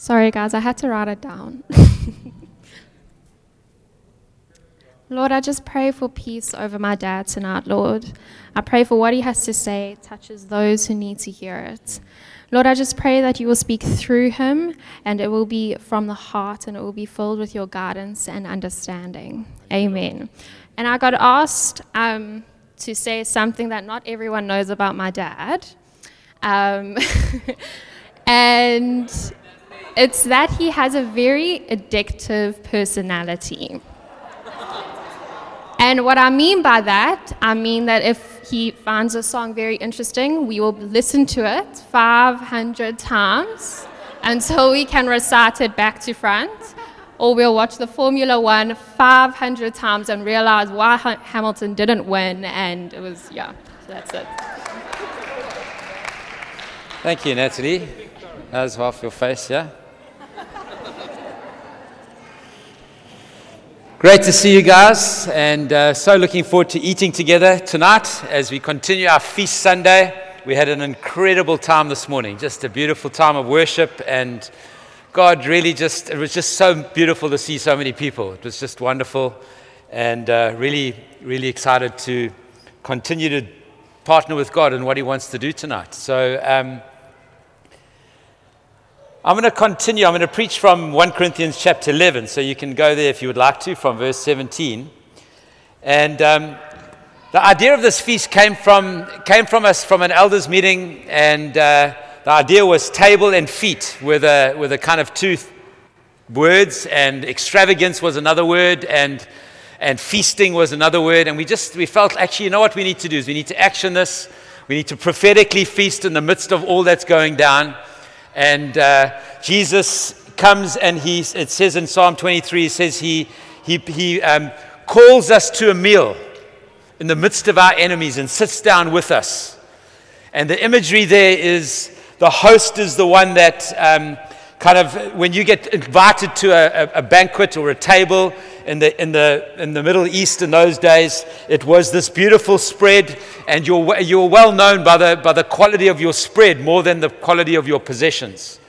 Sorry, guys, I had to write it down. Lord, I just pray for peace over my dad tonight, Lord. I pray for what he has to say touches those who need to hear it. Lord, I just pray that you will speak through him and it will be from the heart and it will be filled with your guidance and understanding. Amen. And I got asked um, to say something that not everyone knows about my dad. Um, and it's that he has a very addictive personality. And what I mean by that, I mean that if he finds a song very interesting, we will listen to it 500 times until we can recite it back to front. Or we'll watch the Formula One 500 times and realize why Hamilton didn't win. And it was, yeah, so that's it. Thank you, Natalie. That was half your face, yeah? Great to see you guys, and uh, so looking forward to eating together tonight as we continue our Feast Sunday. We had an incredible time this morning, just a beautiful time of worship, and God really just, it was just so beautiful to see so many people. It was just wonderful, and uh, really, really excited to continue to partner with God in what He wants to do tonight. So, um, I'm going to continue. I'm going to preach from 1 Corinthians chapter 11. So you can go there if you would like to, from verse 17. And um, the idea of this feast came from, came from us from an elders' meeting. And uh, the idea was table and feet with a, with a kind of two words. And extravagance was another word. And, and feasting was another word. And we just we felt, actually, you know what we need to do is we need to action this. We need to prophetically feast in the midst of all that's going down. And uh, Jesus comes and he, it says in Psalm 23, it says he, he, he um, calls us to a meal in the midst of our enemies and sits down with us. And the imagery there is the host is the one that um, kind of, when you get invited to a, a, banquet or a table in the, in, the, in the Middle East in those days, it was this beautiful spread, and you're, you're well known by the, by the quality of your spread more than the quality of your possessions.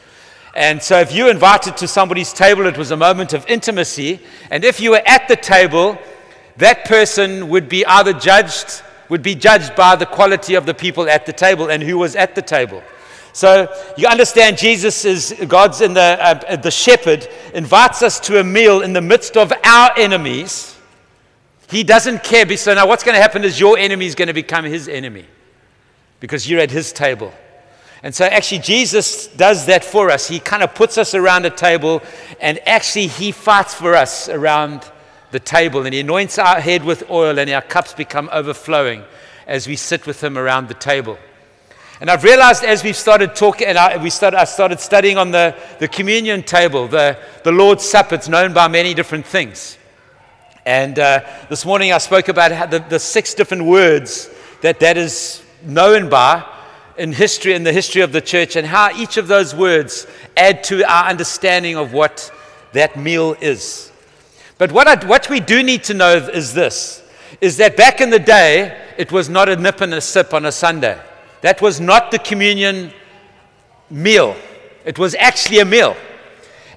And so, if you invited to somebody's table, it was a moment of intimacy. And if you were at the table, that person would be either judged, would be judged by the quality of the people at the table and who was at the table. So you understand, Jesus is God's in the, uh, the shepherd, invites us to a meal in the midst of our enemies. He doesn't care. So now what's going to happen is your enemy is going to become his enemy because you're at his table. And so actually, Jesus does that for us. He kind of puts us around a table, and actually, he fights for us around the table, and he anoints our head with oil, and our cups become overflowing as we sit with him around the table. And I've realized as we've started talking, and I, we started, I started studying on the, the communion table, the, the Lord's Supper, it's known by many different things. And uh, this morning I spoke about the, the six different words that that is known by in history, in the history of the church, and how each of those words add to our understanding of what that meal is. But what, I, what we do need to know is this, is that back in the day, it was not a nip and a sip on a Sunday. That was not the communion meal, it was actually a meal.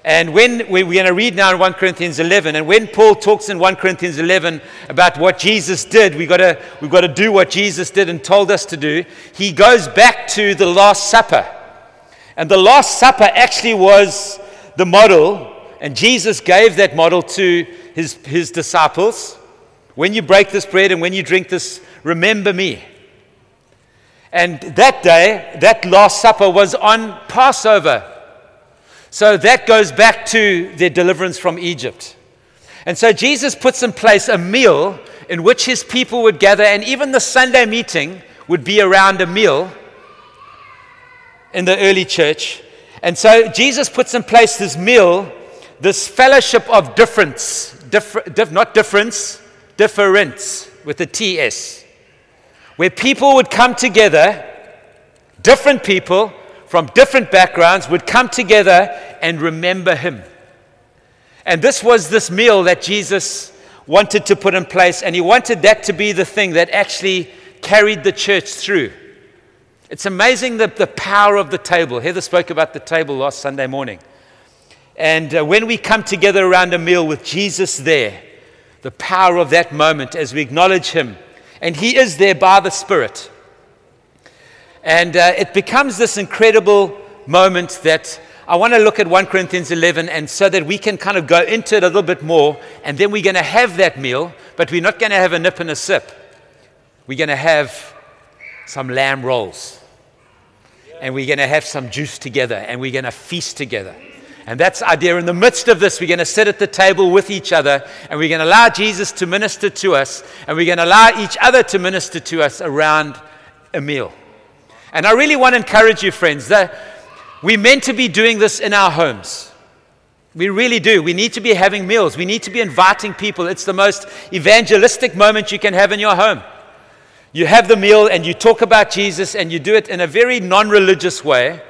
And when we're going to read now in 1 Corinthians 11, and when Paul talks in 1 Corinthians 11 about what Jesus did, we've got, to, we've got to do what Jesus did and told us to do, he goes back to the Last Supper. And the Last Supper actually was the model, and Jesus gave that model to his, his disciples. When you break this bread and when you drink this, remember me. And that day, that Last Supper was on Passover. So that goes back to their deliverance from Egypt. And so Jesus puts in place a meal in which his people would gather, and even the Sunday meeting would be around a meal in the early church. And so Jesus puts in place this meal, this fellowship of difference, differ, diff, not difference, difference with the TS where people would come together, different people from different backgrounds would come together and remember him. And this was this meal that Jesus wanted to put in place, and he wanted that to be the thing that actually carried the church through. It's amazing the, the power of the table. Heather spoke about the table last Sunday morning. And uh, when we come together around a meal with Jesus there, the power of that moment as we acknowledge Him, and He is there by the Spirit. And uh, it becomes this incredible moment that I want to look at 1 Corinthians 11 and so that we can kind of go into it a little bit more. And then we're going to have that meal, but we're not going to have a nip and a sip. We're going to have some lamb rolls. And we're going to have some juice together and we're going to feast together. And that's the idea. In the midst of this, we're going to sit at the table with each other and we're going to allow Jesus to minister to us and we're going to allow each other to minister to us around a meal. And I really want to encourage you, friends, that we're meant to be doing this in our homes. We really do. We need to be having meals. We need to be inviting people. It's the most evangelistic moment you can have in your home. You have the meal and you talk about Jesus and you do it in a very non religious way,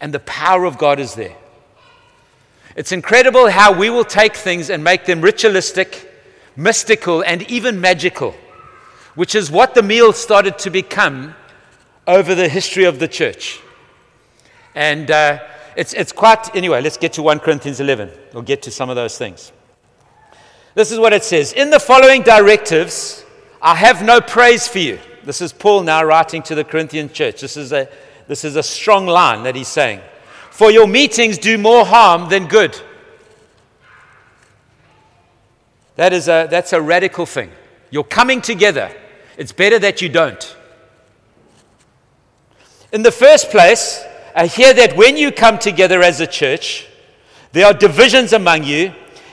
and the power of God is there. It's incredible how we will take things and make them ritualistic, mystical, and even magical, which is what the meal started to become over the history of the church. And uh, it's, it's quite, anyway, let's get to 1 Corinthians 11. We'll get to some of those things. This is what it says In the following directives, I have no praise for you. This is Paul now writing to the Corinthian church. This is a, this is a strong line that he's saying. For your meetings do more harm than good. That is a, that's a radical thing. You're coming together. It's better that you don't. In the first place, I hear that when you come together as a church, there are divisions among you,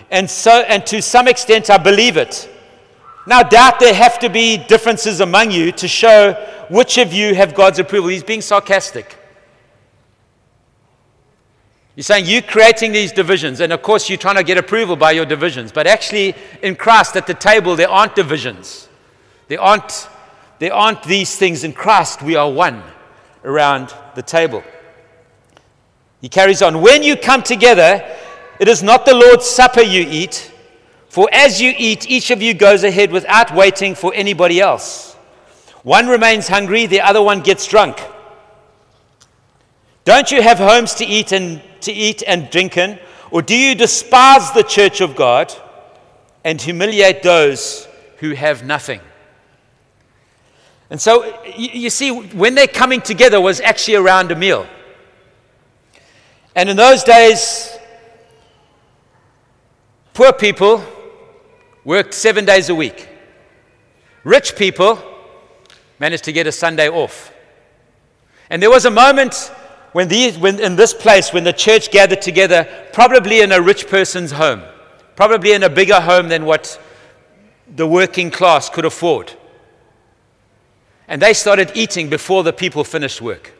and, so, and to some extent, I believe it. Now, doubt there have to be differences among you to show which of you have God's approval. He's being sarcastic. You're saying you're creating these divisions, and of course, you're trying to get approval by your divisions. But actually, in Christ at the table, there aren't divisions. There aren't, there aren't these things. In Christ, we are one around the table. He carries on When you come together, it is not the Lord's supper you eat. For as you eat, each of you goes ahead without waiting for anybody else. One remains hungry, the other one gets drunk. Don't you have homes to eat and to eat and drink in? Or do you despise the church of God and humiliate those who have nothing? And so you, see, when they're coming together was actually around a meal. And in those days, poor people worked seven days a week. Rich people managed to get a Sunday off. And there was a moment when, these, when in this place, when the church gathered together, probably in a rich person's home, probably in a bigger home than what the working class could afford. And they started eating before the people finished work.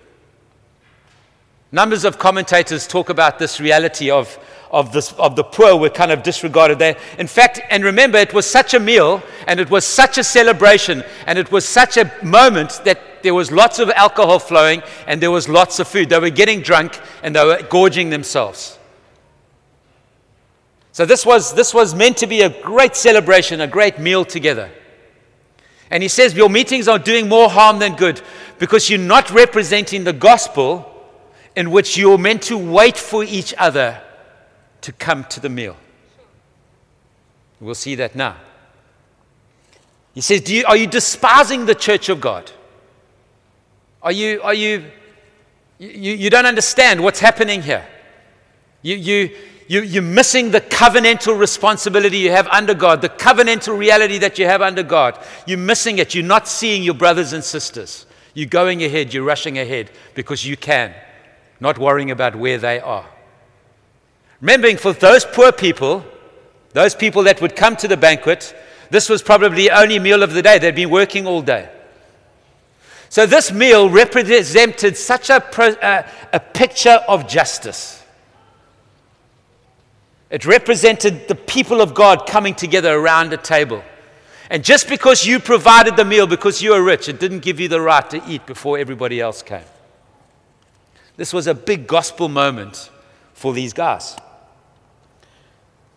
Numbers of commentators talk about this reality of, of, this, of the poor were kind of disregarded there. In fact, and remember, it was such a meal and it was such a celebration and it was such a moment that there was lots of alcohol flowing and there was lots of food. They were getting drunk and they were gorging themselves. So this was, this was meant to be a great celebration, a great meal together. And he says, Your meetings are doing more harm than good because you're not representing the gospel in which you're meant to wait for each other to come to the meal. We'll see that now. He says, you, Are you despising the church of God? Are you, are you, you, you don't understand what's happening here? You, you, you, you're missing the covenantal responsibility you have under God, the covenantal reality that you have under God. You're missing it. You're not seeing your brothers and sisters. You're going ahead, you're rushing ahead because you can not worrying about where they are. Remembering for those poor people, those people that would come to the banquet, this was probably the only meal of the day. They'd been working all day. So this meal represented such a, uh, a picture of justice. It represented the people of God coming together around a table. And just because you provided the meal because you were rich, it didn't give you the right to eat before everybody else came. This was a big gospel moment for these guys.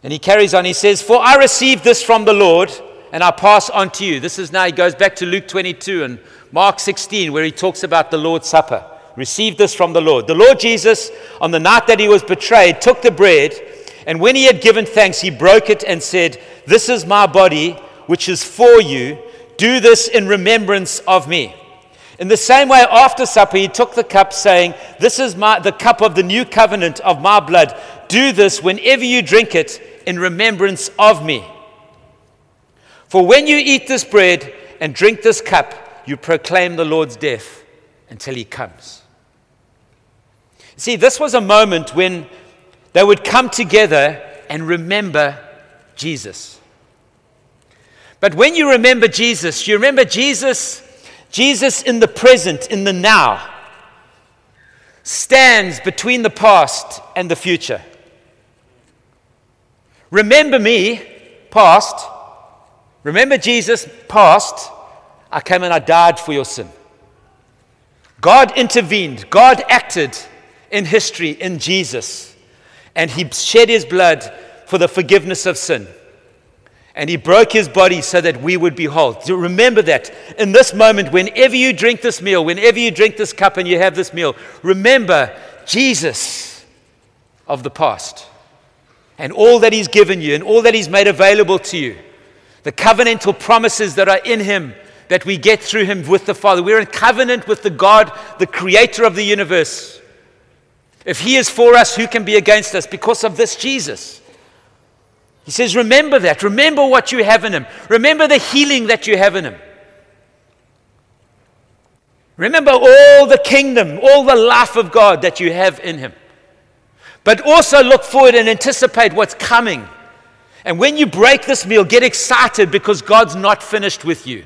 And he carries on, he says, For I received this from the Lord, and I pass on to you. This is now, he goes back to Luke 22 and Mark 16, where he talks about the Lord's Supper. received this from the Lord. The Lord Jesus, on the night that he was betrayed, took the bread, and when he had given thanks, he broke it and said, This is my body, which is for you. Do this in remembrance of me. In the same way, after supper, he took the cup, saying, This is my, the cup of the new covenant of my blood. Do this whenever you drink it in remembrance of me. For when you eat this bread and drink this cup, you proclaim the Lord's death until he comes. See, this was a moment when they would come together and remember Jesus. But when you remember Jesus, you remember Jesus Jesus in the present, in the now, stands between the past and the future. Remember me, past. Remember Jesus, past. I came and I died for your sin. God intervened, God acted in history in Jesus, and He shed His blood for the forgiveness of sin. And he broke his body so that we would be whole. So remember that in this moment, whenever you drink this meal, whenever you drink this cup and you have this meal, remember Jesus of the past and all that he's given you and all that he's made available to you. The covenantal promises that are in him that we get through him with the Father. We're in covenant with the God, the creator of the universe. If he is for us, who can be against us? Because of this Jesus. He says, Remember that. Remember what you have in Him. Remember the healing that you have in Him. Remember all the kingdom, all the life of God that you have in Him. But also look forward and anticipate what's coming. And when you break this meal, get excited because God's not finished with you.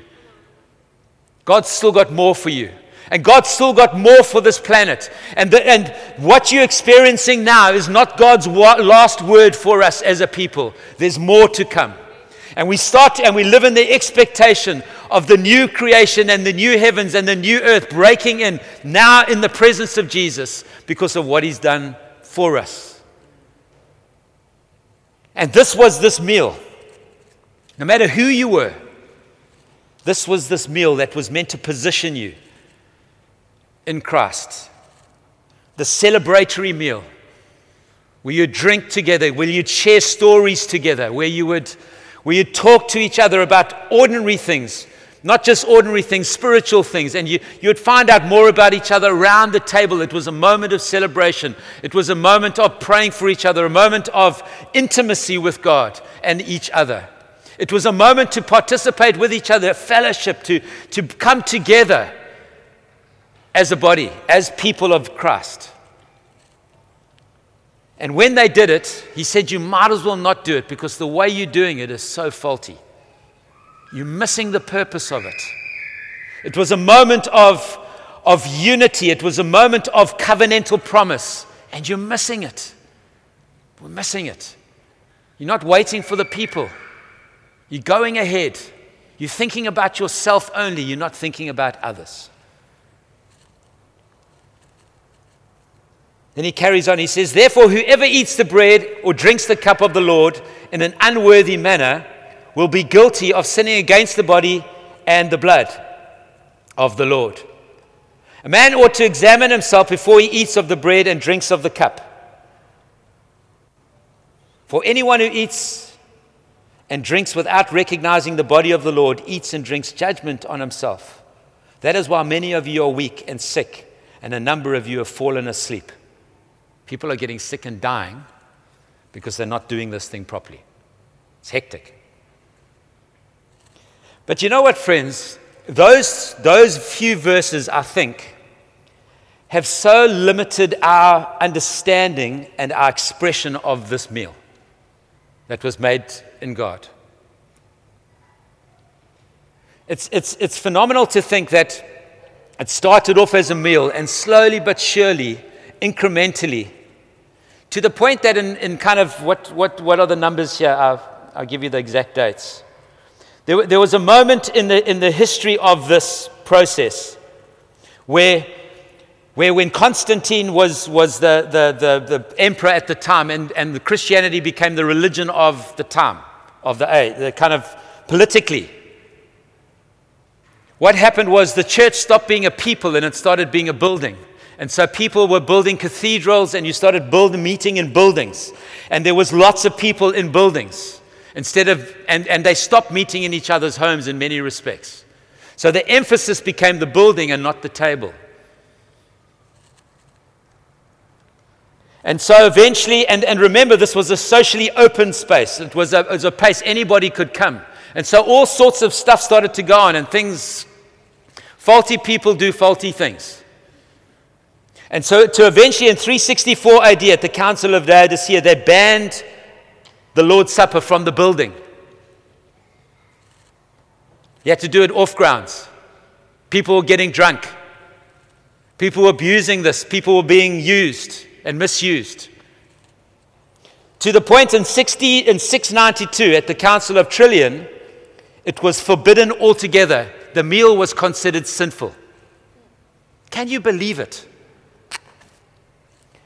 God's still got more for you. And God's still got more for this planet. And, the, and what you're experiencing now is not God's wa- last word for us as a people. There's more to come. And we start and we live in the expectation of the new creation and the new heavens and the new earth breaking in now in the presence of Jesus because of what he's done for us. And this was this meal. No matter who you were, this was this meal that was meant to position you in Christ. The celebratory meal where you drink together, where you share stories together, where you would where you talk to each other about ordinary things, not just ordinary things, spiritual things, and you, you would find out more about each other around the table. It was a moment of celebration. It was a moment of praying for each other, a moment of intimacy with God and each other. It was a moment to participate with each other, a fellowship, to, to come together as a body, as people of Christ. And when they did it, he said, You might as well not do it because the way you're doing it is so faulty. You're missing the purpose of it. It was a moment of, of unity, it was a moment of covenantal promise, and you're missing it. We're missing it. You're not waiting for the people, you're going ahead. You're thinking about yourself only, you're not thinking about others. Then he carries on. He says, Therefore, whoever eats the bread or drinks the cup of the Lord in an unworthy manner will be guilty of sinning against the body and the blood of the Lord. A man ought to examine himself before he eats of the bread and drinks of the cup. For anyone who eats and drinks without recognizing the body of the Lord eats and drinks judgment on himself. That is why many of you are weak and sick, and a number of you have fallen asleep. People are getting sick and dying because they're not doing this thing properly. It's hectic. But you know what, friends? Those, those few verses, I think, have so limited our understanding and our expression of this meal that was made in God. It's, it's, it's phenomenal to think that it started off as a meal and slowly but surely incrementally to the point that in, in kind of what, what, what are the numbers here? I'll, I'll give you the exact dates. There, there was a moment in the, in the history of this process where, where when Constantine was, was the, the, the, the emperor at the time and, and Christianity became the religion of the time, of the age, the kind of politically. What happened was the church stopped being a people and it started being a building. And so people were building cathedrals, and you started building meeting in buildings. And there was lots of people in buildings instead of, and, and they stopped meeting in each other's homes in many respects. So the emphasis became the building and not the table. And so eventually, and, and remember, this was a socially open space. It was, a, it was a place anybody could come. And so all sorts of stuff started to go on, and things, faulty people do faulty things. And so, to eventually in 364 AD at the Council of Laodicea, they banned the Lord's Supper from the building. You had to do it off grounds. People were getting drunk. People were abusing this. People were being used and misused. To the point in, 60, in 692 at the Council of Trullan, it was forbidden altogether. The meal was considered sinful. Can you believe it?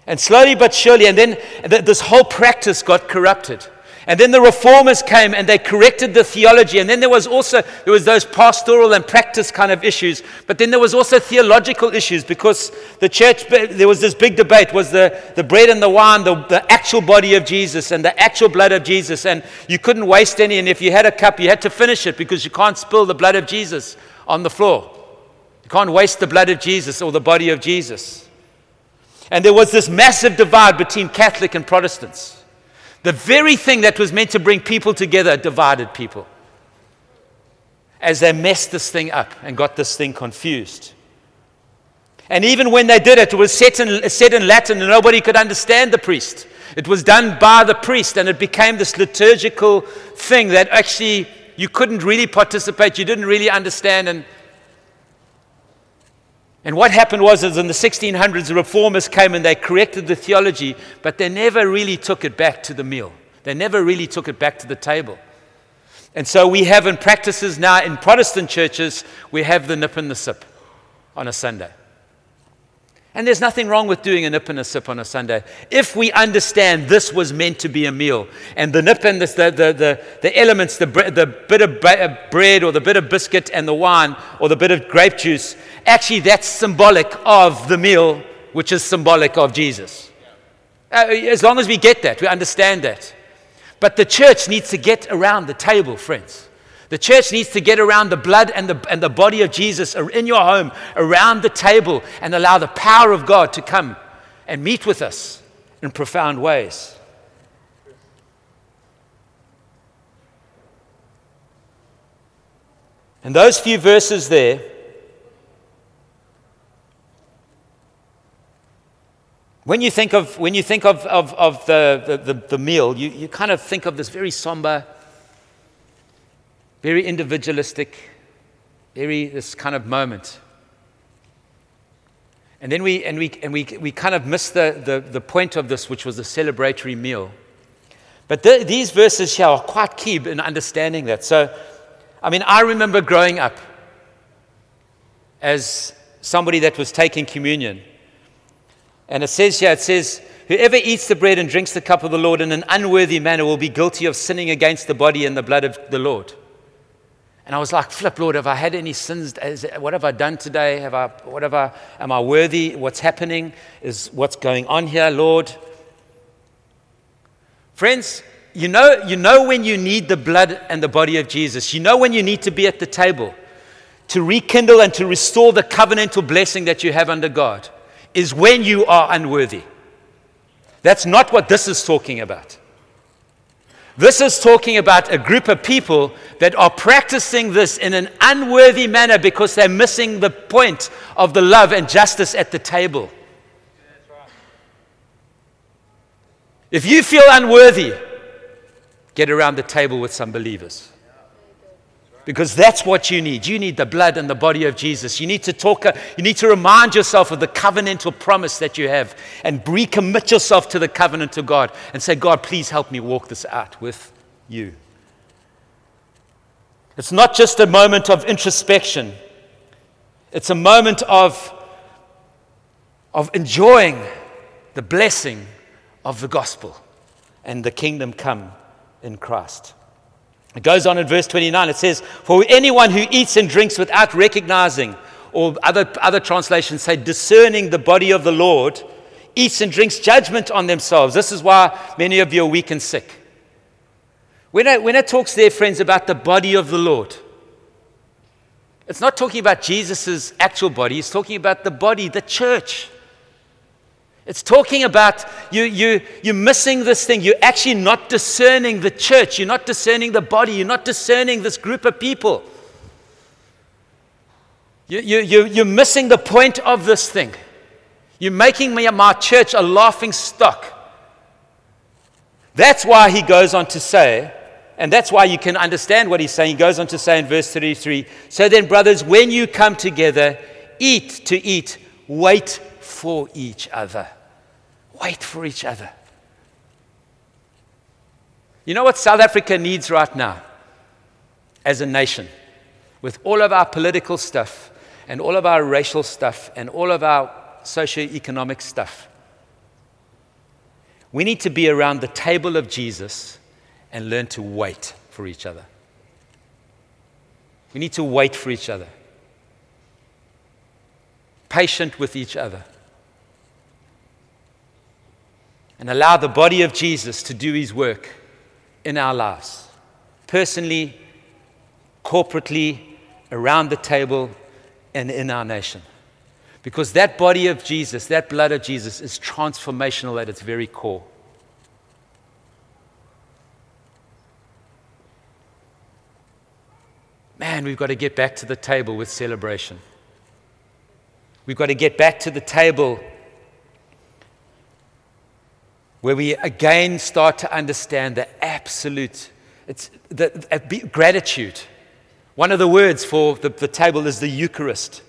And slowly but surely, and then this whole practice got corrupted. And then the reformers came and they corrected the theology. And then there was also there was those pastoral and practice kind of issues. But then there was also theological issues because the church there was this big debate: was the, the bread and the wine the, the actual body of Jesus and the actual blood of Jesus? And you couldn't waste any. And if you had a cup, you had to finish it because you can't spill the blood of Jesus on the floor. You can't waste the blood of Jesus or the body of Jesus. And there was this massive divide between Catholic and Protestants. The very thing that was meant to bring people together divided people as they messed this thing up and got this thing confused. And even when they did it, it was set in, said in Latin and nobody could understand the priest. It was done by the priest and it became this liturgical thing that actually you couldn't really participate, you didn't really understand. And and what happened was, is in the 1600s, the reformers came and they corrected the theology, but they never really took it back to the meal. They never really took it back to the table. And so we have in practices now in Protestant churches, we have the nip and the sip on a Sunday. And there's nothing wrong with doing a nip and a sip on a Sunday if we understand this was meant to be a meal. And the nip and the, the, the, the elements, the, the bit of uh, bread or the bit of biscuit and the wine or the bit of grape juice, actually that's symbolic of the meal, which is symbolic of Jesus. Uh, as long as we get that, we understand that. But the church needs to get around the table, friends. The church needs to get around the blood and the, and the body of Jesus in your home, around the table, and allow the power of God to come and meet with us in profound ways. And those few verses there, when you think of, when you think of, of, of the, the, the meal, you, you kind of think of this very somber, very individualistic, very this kind of moment. And then we, and we, and we, we kind of miss the, the, the point of this, which was the celebratory meal. But the, these verses here are quite key in understanding that. So, I mean, I remember growing up as somebody that was taking communion. And it says here, it says, Whoever eats the bread and drinks the cup of the Lord in an unworthy manner will be guilty of sinning against the body and the blood of the Lord. And I was like, flip, Lord, have I had any sins? What have I done today? Have I, whatever, am I worthy? What's happening? Is what's going on here, Lord? Friends, you know, you know when you need the blood and the body of Jesus. You know when you need to be at the table to rekindle and to restore the covenantal blessing that you have under God is when you are unworthy. That's not what this is talking about. This is talking about a group of people that are practicing this in an unworthy manner because they're missing the point of the love and justice at the table. If you feel unworthy, get around the table with some believers. Because that's what you need. You need the blood and the body of Jesus. You need to talk, uh, you need to remind yourself of the covenantal promise that you have and recommit yourself to the covenant of God and say, God, please help me walk this out with you. It's not just a moment of introspection, it's a moment of, of enjoying the blessing of the gospel and the kingdom come in Christ. It goes on in verse 29. It says, For anyone who eats and drinks without recognizing or other, other translations say discerning the body of the Lord, eats and drinks judgment on themselves. This is why many of you are weak and sick. When it, when it talks there, friends, about the body of the Lord, it's not talking about Jesus' actual body, it's talking about the body, the church. It's talking about you, you, you're missing this thing. You're actually not discerning the church. You're not discerning the body. You're not discerning this group of people. You, you, you, you're missing the point of this thing. You're making me, my church a laughing stock. That's why he goes on to say, and that's why you can understand what he's saying. He goes on to say in verse 33 So then, brothers, when you come together, eat to eat, wait for each other. Wait for each other. You know what South Africa needs right now as a nation? With all of our political stuff and all of our racial stuff and all of our socio-economic stuff. We need to be around the table of Jesus and learn to wait for each other. We need to wait for each other, patient with each other and allow the body of Jesus to do his work in our lives, personally, corporately, around the table, and in our nation. Because that body of Jesus, that blood of Jesus, is transformational at its very core. Man, we've got to get back to the table with celebration. We've got to get back to the table where we again start to understand the absolute it's the, the, gratitude. One of the words for the, the table is the Eucharist.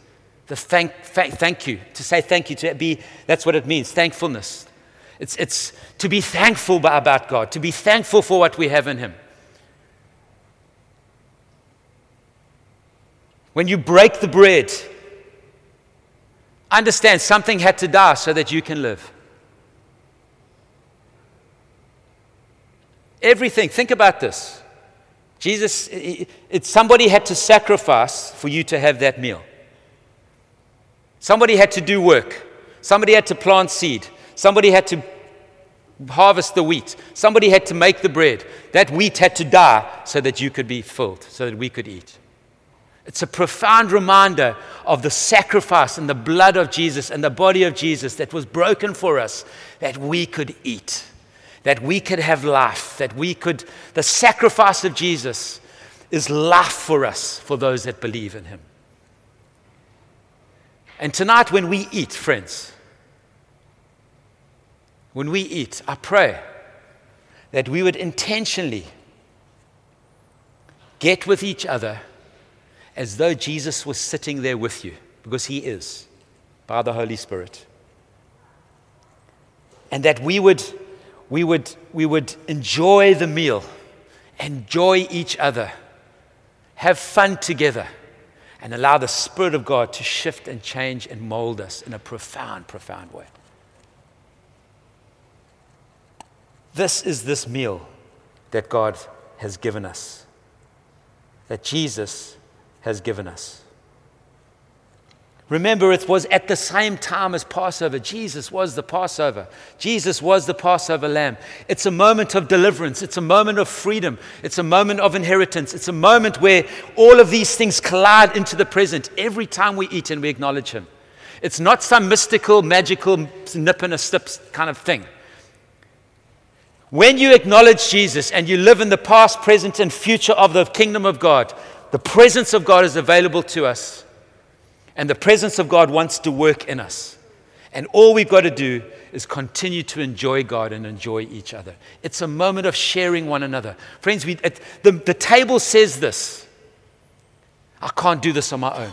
The thank, thank, thank you, to say thank you, to be, that's what it means, thankfulness. It's, it's to be thankful about God, to be thankful for what we have in Him. When you break the bread, understand something had to die so that you can live. Everything. Think about this. Jesus, it, it, somebody had to sacrifice for you to have that meal. Somebody had to do work. Somebody had to plant seed. Somebody had to harvest the wheat. Somebody had to make the bread. That wheat had to die so that you could be filled, so that we could eat. It's a profound reminder of the sacrifice and the blood of Jesus and the body of Jesus that was broken for us that we could eat that we could have life, that we could, the sacrifice of Jesus is life for us, for those that believe in him. And tonight, when we eat, friends, when we eat, I pray that we would intentionally get with each other as though Jesus was sitting there with you, because he is, by the Holy Spirit. And that we would we would, we would enjoy the meal, enjoy each other, have fun together, and allow the Spirit of God to shift and change and mold us in a profound, profound way. This is this meal that God has given us, that Jesus has given us. Remember, it was at the same time as Passover. Jesus was the Passover. Jesus was the Passover lamb. It's a moment of deliverance. It's a moment of freedom. It's a moment of inheritance. It's a moment where all of these things collide into the present every time we eat and we acknowledge Him. It's not some mystical, magical, nip and a stip kind of thing. When you acknowledge Jesus and you live in the past, present, and future of the kingdom of God, the presence of God is available to us. And the presence of God wants to work in us. And all we've got to do is continue to enjoy God and enjoy each other. It's a moment of sharing one another. Friends, we, the, the table says this I can't do this on my own.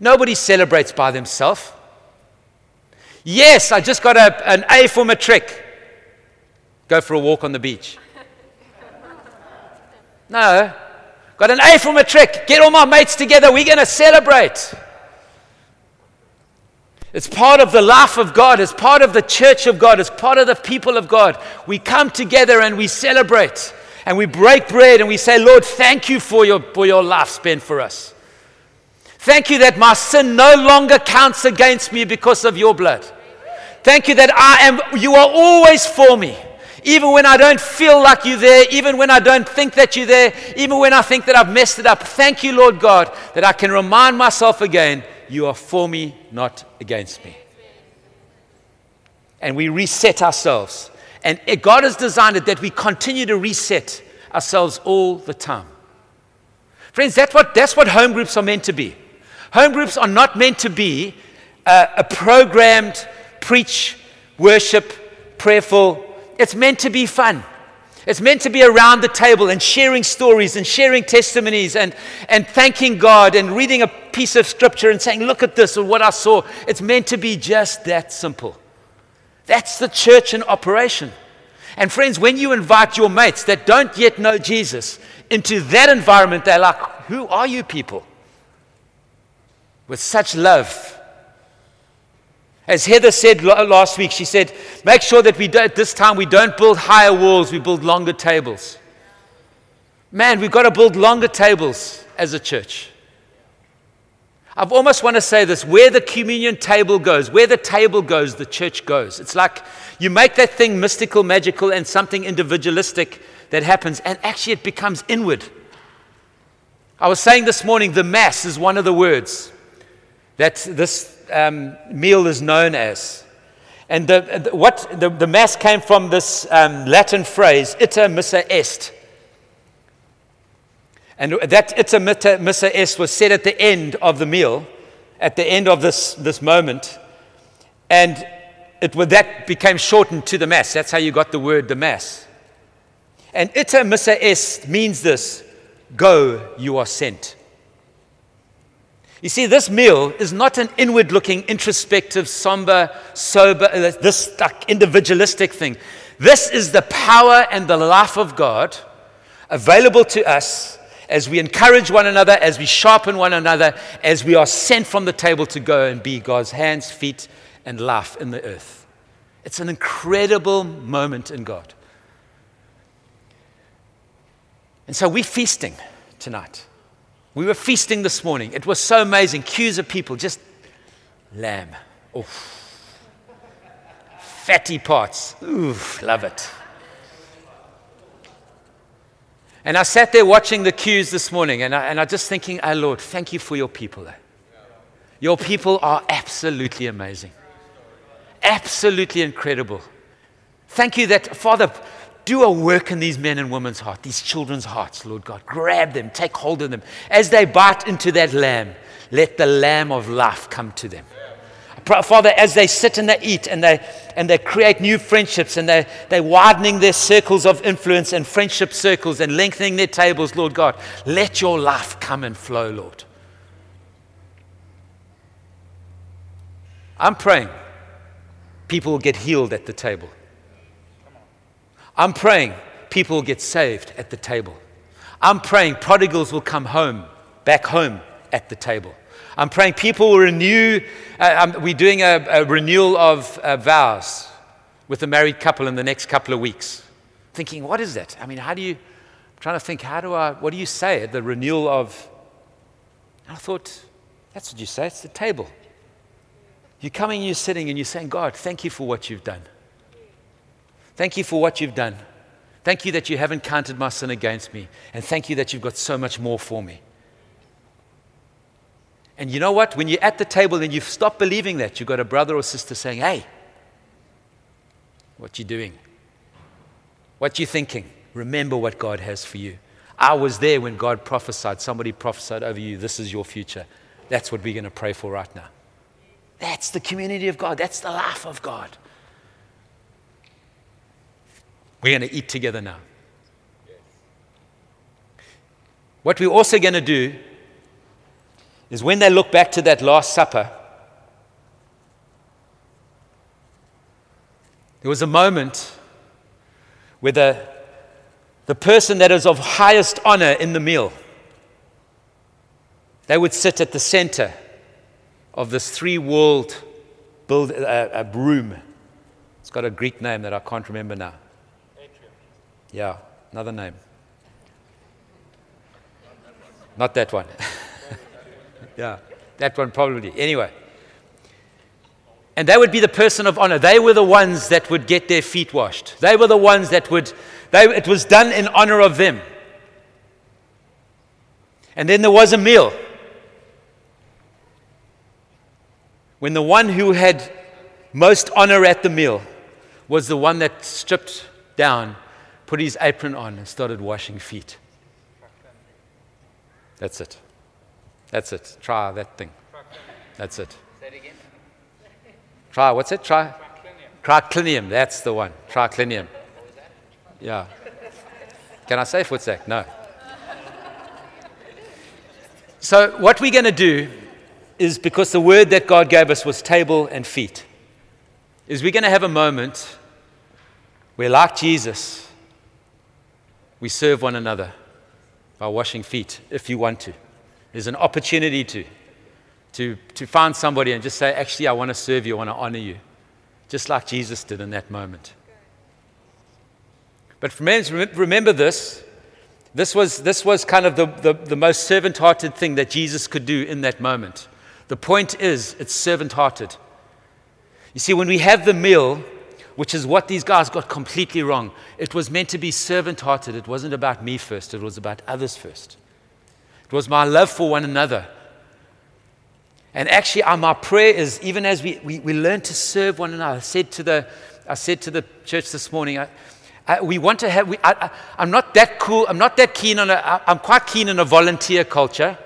Nobody celebrates by themselves. Yes, I just got a, an A for matric. Go for a walk on the beach. No, Got an A for matric. Get all my mates together. We're going to celebrate. It's part of the life of God. It's part of the church of God. It's part of the people of God. We come together and we celebrate. And we break bread and we say, Lord, thank you for your, for your life spent for us. Thank you that my sin no longer counts against me because of your blood. Thank you that I am, you are always for me. Even when I don't feel like you're there, even when I don't think that you're there, even when I think that I've messed it up. Thank you, Lord God, that I can remind myself again, you are for me, not against me. And we reset ourselves. And God has designed it that we continue to reset ourselves all the time. Friends, that's what, that's what home groups are meant to be. Home groups are not meant to be uh, a programmed preach, worship, prayerful. It's meant to be fun. It's meant to be around the table and sharing stories and sharing testimonies and, and thanking God and reading a piece of scripture and saying, Look at this or what I saw. It's meant to be just that simple. That's the church in operation. And friends, when you invite your mates that don't yet know Jesus into that environment, they're like, Who are you people? With such love. As Heather said last week, she said, Make sure that we don't, this time we don't build higher walls, we build longer tables. Man, we've got to build longer tables as a church. I've almost want to say this where the communion table goes, where the table goes, the church goes. It's like you make that thing mystical, magical, and something individualistic that happens, and actually it becomes inward. I was saying this morning, the Mass is one of the words that this um, meal is known as. And the, the what, the, the, Mass came from this um, Latin phrase, ita missa est. And that ita missa est was said at the end of the meal, at the end of this, this moment. And it, that became shortened to the Mass. That's how you got the word the Mass. And ita missa est means this go, you are sent. You see, this meal is not an inward looking, introspective, somber, sober, uh, this like, individualistic thing. This is the power and the life of God available to us as we encourage one another, as we sharpen one another, as we are sent from the table to go and be God's hands, feet, and life in the earth. It's an incredible moment in God. And so we're feasting tonight. We were feasting this morning. It was so amazing. Queues of people, just lamb. Oh, fatty parts. Ooh, love it. And I sat there watching the queues this morning, and I, and I just thinking, oh Lord, thank you for your people. Your people are absolutely amazing, absolutely incredible. Thank you that, Father, do a work in these men and women's hearts, these children's hearts, Lord God. Grab them, take hold of them. As they bite into that lamb, let the lamb of life come to them. Father, as they sit and they eat and they, and they create new friendships and they, they're widening their circles of influence and friendship circles and lengthening their tables, Lord God, let your life come and flow, Lord. I'm praying people will get healed at the table. I'm praying people will get saved at the table. I'm praying prodigals will come home, back home at the table. I'm praying people will renew. Uh, um, we're doing a, a renewal of uh, vows with a married couple in the next couple of weeks. Thinking, what is that? I mean, how do you, I'm trying to think, how do I, what do you say at the renewal of, I thought, that's what you say, it's the table. You're coming, you're sitting, and you're saying, God, thank you for what you've done. Thank you for what you've done. Thank you that you haven't counted my sin against me. And thank you that you've got so much more for me. And you know what? When you're at the table and you've stopped believing that, you've got a brother or sister saying, Hey, what you doing? What you thinking? Remember what God has for you. I was there when God prophesied. Somebody prophesied over you, this is your future. That's what we're going to pray for right now. That's the community of God. That's the life of God. We're going to eat together now. What we're also going to do is when they look back to that Last Supper, there was a moment where the, the person that is of highest honor in the meal, they would sit at the center of this three walled build, uh, room. It's got a Greek name that I can't remember now. Yeah, another name. Not that one. yeah. That one probably. Anyway. And they would be the person of honor. They were the ones that would get their feet washed. They were the ones that would, they, it was done in honor of them. And then there was a meal. When the one who had most honor at the meal was the one that stripped down, put his apron on, and started washing feet. That's it. That's it. Try that thing. That's it. Try, what's it? Try? Triclinium. That's the one. Triclinium. Yeah. Can I say Footsec? No. So, what we're going to do is because the word that God gave us was table and feet, is we're going to have a moment where, like Jesus, we serve one another by washing feet if you want to. There's an opportunity to to, to find somebody and just say, Actually, I want to serve you, I want to honor you, just like Jesus did in that moment. But remember this. This was, this was kind of the, the, the most servant hearted thing that Jesus could do in that moment. The point is, it's servant hearted. You see, when we have the meal, which is what these guys got completely wrong, it was meant to be servant hearted. It wasn't about me first, it was about others first. It was my love for one another and actually, uh, my prayer is even as we, we, we learn to serve one another. I said to the, I said to the church this morning, I, I, we want to have, we, I, am not that cool, I'm not that keen on a, I'm quite keen on a volunteer culture,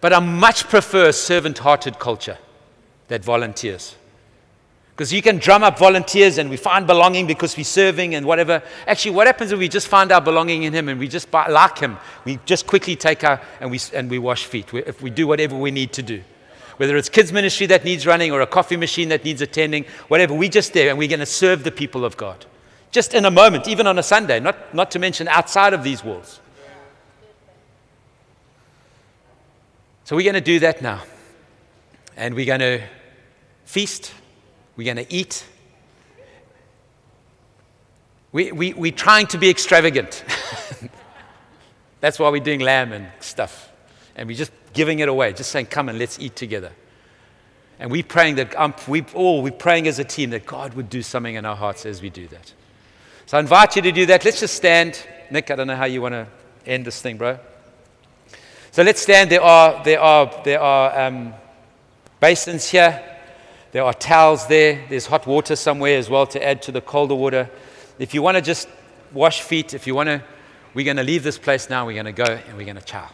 but I much prefer a servant hearted culture that volunteers. Because you can drum up volunteers and we find belonging because we're serving and whatever. Actually, what happens if we just find our belonging in Him and we just like Him? We just quickly take our and we, and we wash feet. We, if we do whatever we need to do whether it's kids' ministry that needs running or a coffee machine that needs attending, whatever, we're just there and we're going to serve the people of God. Just in a moment, even on a Sunday, not, not to mention outside of these walls. So we're going to do that now. And we're going to feast, we're going to eat. We, we, we're trying to be extravagant. That's why we're doing lamb and stuff. And we're just giving it away, just saying, Come and let's eat together. And we're praying that, um, we all, we're praying as a team that God would do something in our hearts as we do that. So I invite you to do that. Let's just stand. Nick, I don't know how you want to end this thing, bro. So let's stand. There are, there are, there are um, basins here. There are towels there. There's hot water somewhere as well to add to the colder water. If you want to just wash feet, if you want to, we're going to leave this place now. We're going to go and we're going to chow.